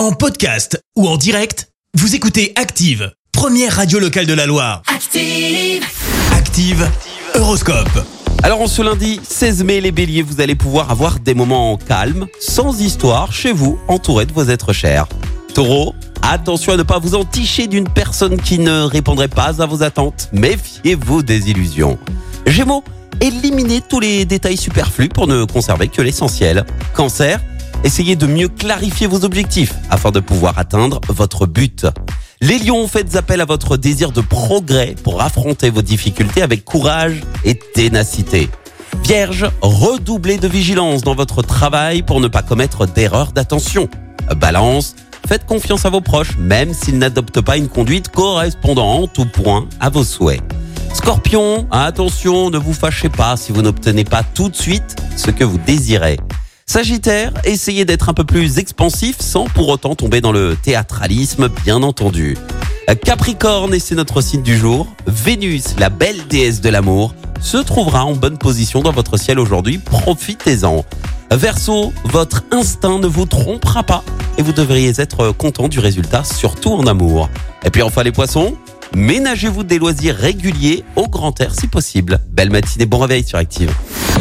En podcast ou en direct, vous écoutez Active, première radio locale de la Loire. Active. Active, Horoscope. Alors en ce lundi 16 mai, les béliers, vous allez pouvoir avoir des moments calmes, sans histoire, chez vous, entouré de vos êtres chers. Taureau, attention à ne pas vous enticher d'une personne qui ne répondrait pas à vos attentes. Méfiez-vous des illusions. Gémeaux, éliminez tous les détails superflus pour ne conserver que l'essentiel. Cancer, essayez de mieux clarifier vos objectifs afin de pouvoir atteindre votre but. Les lions, faites appel à votre désir de progrès pour affronter vos difficultés avec courage et ténacité. Vierge, redoublez de vigilance dans votre travail pour ne pas commettre d'erreurs d'attention. Balance, faites confiance à vos proches même s'ils n'adoptent pas une conduite correspondant en tout point à vos souhaits. Scorpion, attention, ne vous fâchez pas si vous n'obtenez pas tout de suite ce que vous désirez. Sagittaire, essayez d'être un peu plus expansif sans pour autant tomber dans le théâtralisme, bien entendu. Capricorne, et c'est notre signe du jour, Vénus, la belle déesse de l'amour, se trouvera en bonne position dans votre ciel aujourd'hui, profitez-en. Verseau, votre instinct ne vous trompera pas et vous devriez être content du résultat, surtout en amour. Et puis enfin les poissons, ménagez-vous des loisirs réguliers au grand air si possible. Belle matinée, bon réveil sur Active.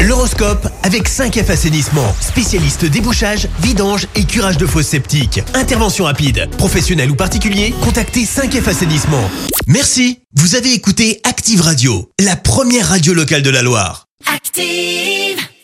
L'horoscope avec 5F Assainissement, spécialiste débouchage, vidange et curage de fosses septiques. Intervention rapide, professionnel ou particulier, contactez 5F Assainissement. Merci, vous avez écouté Active Radio, la première radio locale de la Loire. Active.